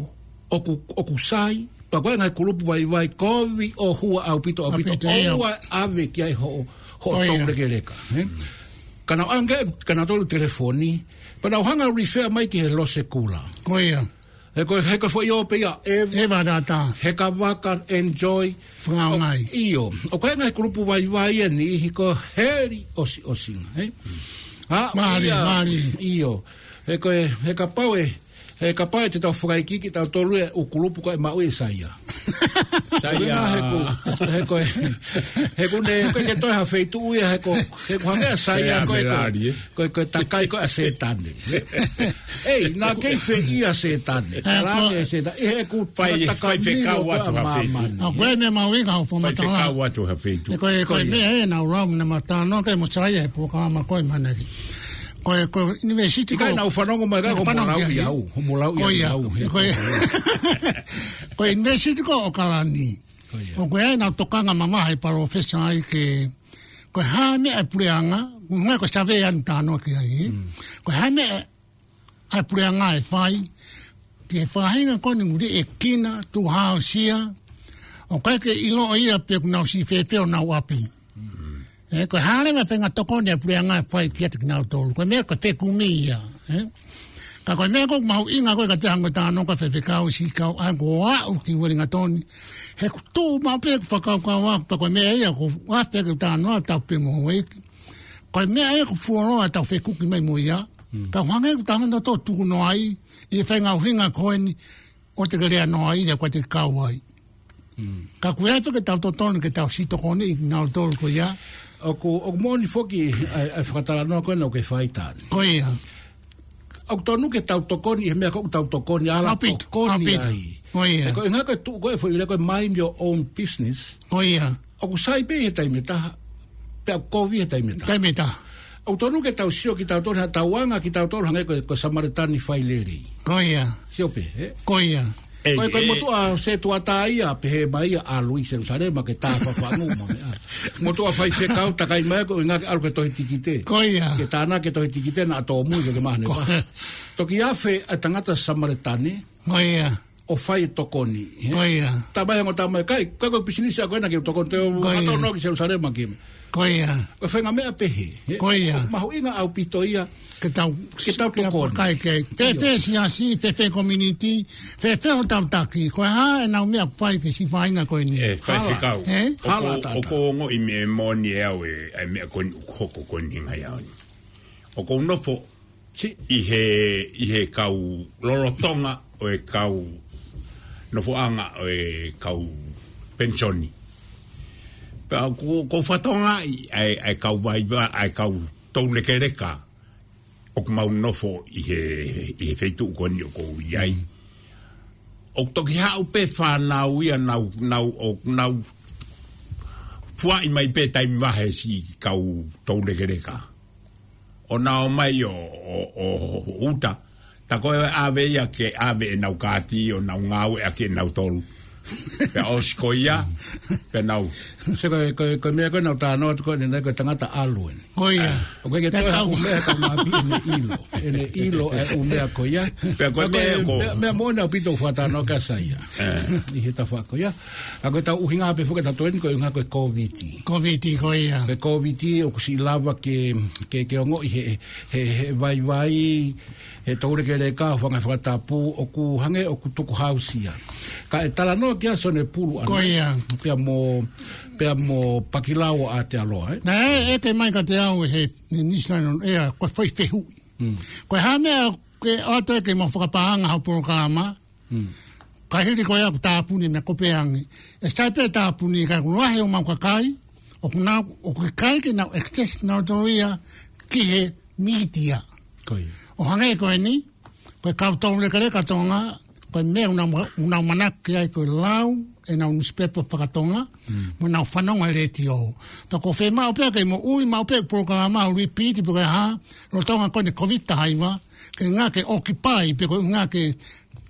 oku, sai. Pa kuia e ngai kulupu vai vai. Kovi o hua au pito au pito. Oua ave ki ai ho, ho tomre ke reka kana anga kana tolu telefoni pa na hanga refer mai ki lo se kula ko ia e ko he ko foi ope ia e va data he ka vaka enjoy fra mai io o ko ngai grupo vai vai e ni hi ko heri o si o si ah mari mari io e ko e, ka pau e he eh, ka pai te tau whakai kiki tau tolu e o kulupu ka e mau e saia. Saia. He ko, he ko, he ko ne, he ko te toi hawheitu ui, he ko, he ko hangea saia, ko e ko, eh? ko e takai ko a setane. Ei, nā kei fe i a setane, rāne e e a setane, he ko tātaka mīra o ka mamani. A koe ne mau inga e hofo matala. Fai te kau atu hawheitu. He ko e, ko e, he nau rau, ne matala, no kei mo saia he pōkawama koe manari. Fai te kau atu hawheitu ko ko university ko na ufa nongo mai ko na u ya u mo la u ya u ko ko university ko o kala ni ko ko ya na toka nga mama hai pa professor ai ke ko ha me a pleanga nga ko sabe an ta no ke ai ko ha me a pleanga ai fai e ke fai nga ko ni ngudi e kina tu ha sia o ka ke i no ia pe na si fe pe na u api Eh ko hale ma fenga toko ne pri anga fai kiet ki nau ko me ko te kungi ya e ka ko me ko mau inga ko ka te hango ta no ka fe fe kau si kau a go wa u ti wori nga toni he ko tu ma pe ko fa kau kau wa pa ko me e ko wa te ko ta no ta pe mo we ko me e ko fu no ta fe ku ki mai mo ya hmm. ka ho nge ta no to tu no ai e fe nga hinga ko ni o te kerea no ai ya ko te kau ai Mm. Ka kuia tu ke tau totonu ke tau sitokone i ngau tolu ko ia o ko o moni foki e eh, fratala eh, no ko no ke faita ko ia o to nu ke ta to koni me ko tau to koni ala ko koni ai ko ia ko tu ko e foi ko mind your own business ko ia sai pe eta imeta pe ko vi eta imeta ta imeta o to nu ke ta sio ki tau to ta wanga ki tau to ko samaritani faileri ko ia sio pe Ei, koe koe e, motua se tua tāia, pehe mai a lui se usare, ma ke tā whawhanu. motua whai se kau, takai mai, koe ngā ke aluke tohi tiki te. Koe ia. Ke tāna ke tohi tiki te, nā tō mui, koe mahne. Koe. Toki awhi, a tangata samaritane. Koe ia. O whai e tokoni. Koe ia. Tā mai hanga tā mai, kai, koe koe pisinisi a koe na ke tokoni, te o hata o nō ki se usare, ma ke. Koe ia. Koia. Koia. Koia. Koia. Koia. Koia. Koia. Koia. Koia. Koia. Koia. Ke tau, ke tau te kona. Kai kei, te te si asi, te te community, Fe fe on tau taki, koe ha, e nau mea pai te si whainga koe ni. E, whai si kau. E, hala tata. Oko ongo i me moni e au e, e mea koe ni koko koe ni ngai au ni. Oko unofo, si. i he, i he kau lorotonga o e kau, fo anga o e kau pensioni ko ko fatonga ai ai kau vai ai kau tou le kereka o ko mau nofo i he i he feitu ko ni ko yai o toki ha o pe fa na u ia na na o na fu ai mai pe tai ma he si kau tou le kereka o na o mai o o, o uta ta ko e ave ia ke ave e na u kati o na u ngau ia ke na u pe oskoia pe nau se ko ko ko me ko nau ta no ko ni na ko tanga ta aluen koia o ko ke ta ka me ka ma bi ni ilo ene ilo e u me ko ya pe ko me eh. ko me mo na pito fa ta no ka ya ni he ta fa ko ya a ko ta u hinga pe fo ka ta to en ko nga ko covid covid ko ya pe covid o ku si lava ke ke ke ngo he he vai vai he tōre ke re ka whanga whakata pū o ku hange o ku tuku hausia. Ka e tala no kia sone pūru ana. Koia. Pia mō pia mō pakilao a te aloa. Eh? Na e, e te mai ka te au he ni nisana e a koe whai whehu. Mm. Koe hamea ke ato e ke mō whakapahanga hau pōro hmm. ka Ka hiri koe aku tāpuni me kope angi. E stai pē tāpuni ka kunuahe o mau kakai. O kuna o kakai ke nau ektes nau tōia ki he mītia. Koia o hanga e koe ni, koe kautau le kare katonga, koe me unau manak ki ai koe lau, e nau nuspepo pakatonga, hmm. mo nau whanonga le ti o. Ta ko whee mao pia kei mo ui ma o kei poroka ngā mao rui piti po ha, no tonga koe ni COVID ta haiwa, kei ngā kei okipai, pe koe ngā kei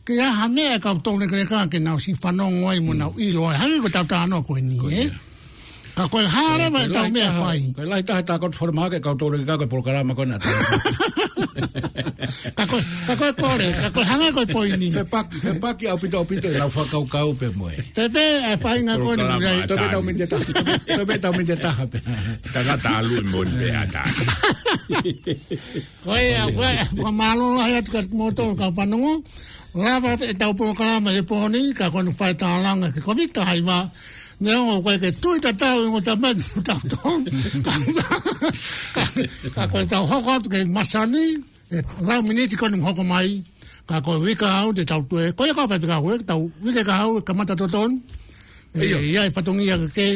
ke a ha mea e kau tōne kere kā ke nau si whanong oi mo i hmm. ilo ai. Hangi ko ta no koe ni e. Ka koe hāre mai e tau mea fai. Koe lai ta tā ka whare maha ke kau tōne kere kā koe polkarama koe kako kako e kore kako hanga ko po ini se pak se pak ya pito pito la fa kau kau pe moe te te e pa inga ko ni ni to beta min jeta to beta min jeta pe ta ga ta lu e mon pe ata ko ya ko pa malo la ya tukar moto ka pa nungo la va ta po kala ma e po e ni ka ko pa ta langa ke ko vita hai va ne on ko te tu ta ta o ngota ma ta to ka ka ko ta ho ke masani e la minute ko ni ho ko mai ka ko wi ka au te tau tu e ko ka pa ka ho ta wi ka mata to ton e ya e patongi ya ke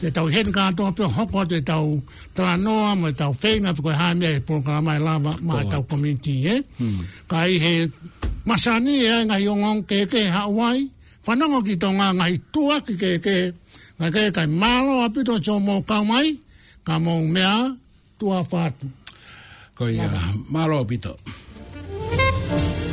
te tau hen ka to e e pe ho ko te tau tra no mo te tau fe na ko ha me po ka mai la ma tau community eh? hmm. ka i he masani e ngai ngong ke ke ha panango ki tō ngā ngahi tua ki ke ke, ngā ke kai mālo api tō tō mō kau mai, ka mō mea tua whātu. Koi, uh, mālo api tō. Mālo api tō.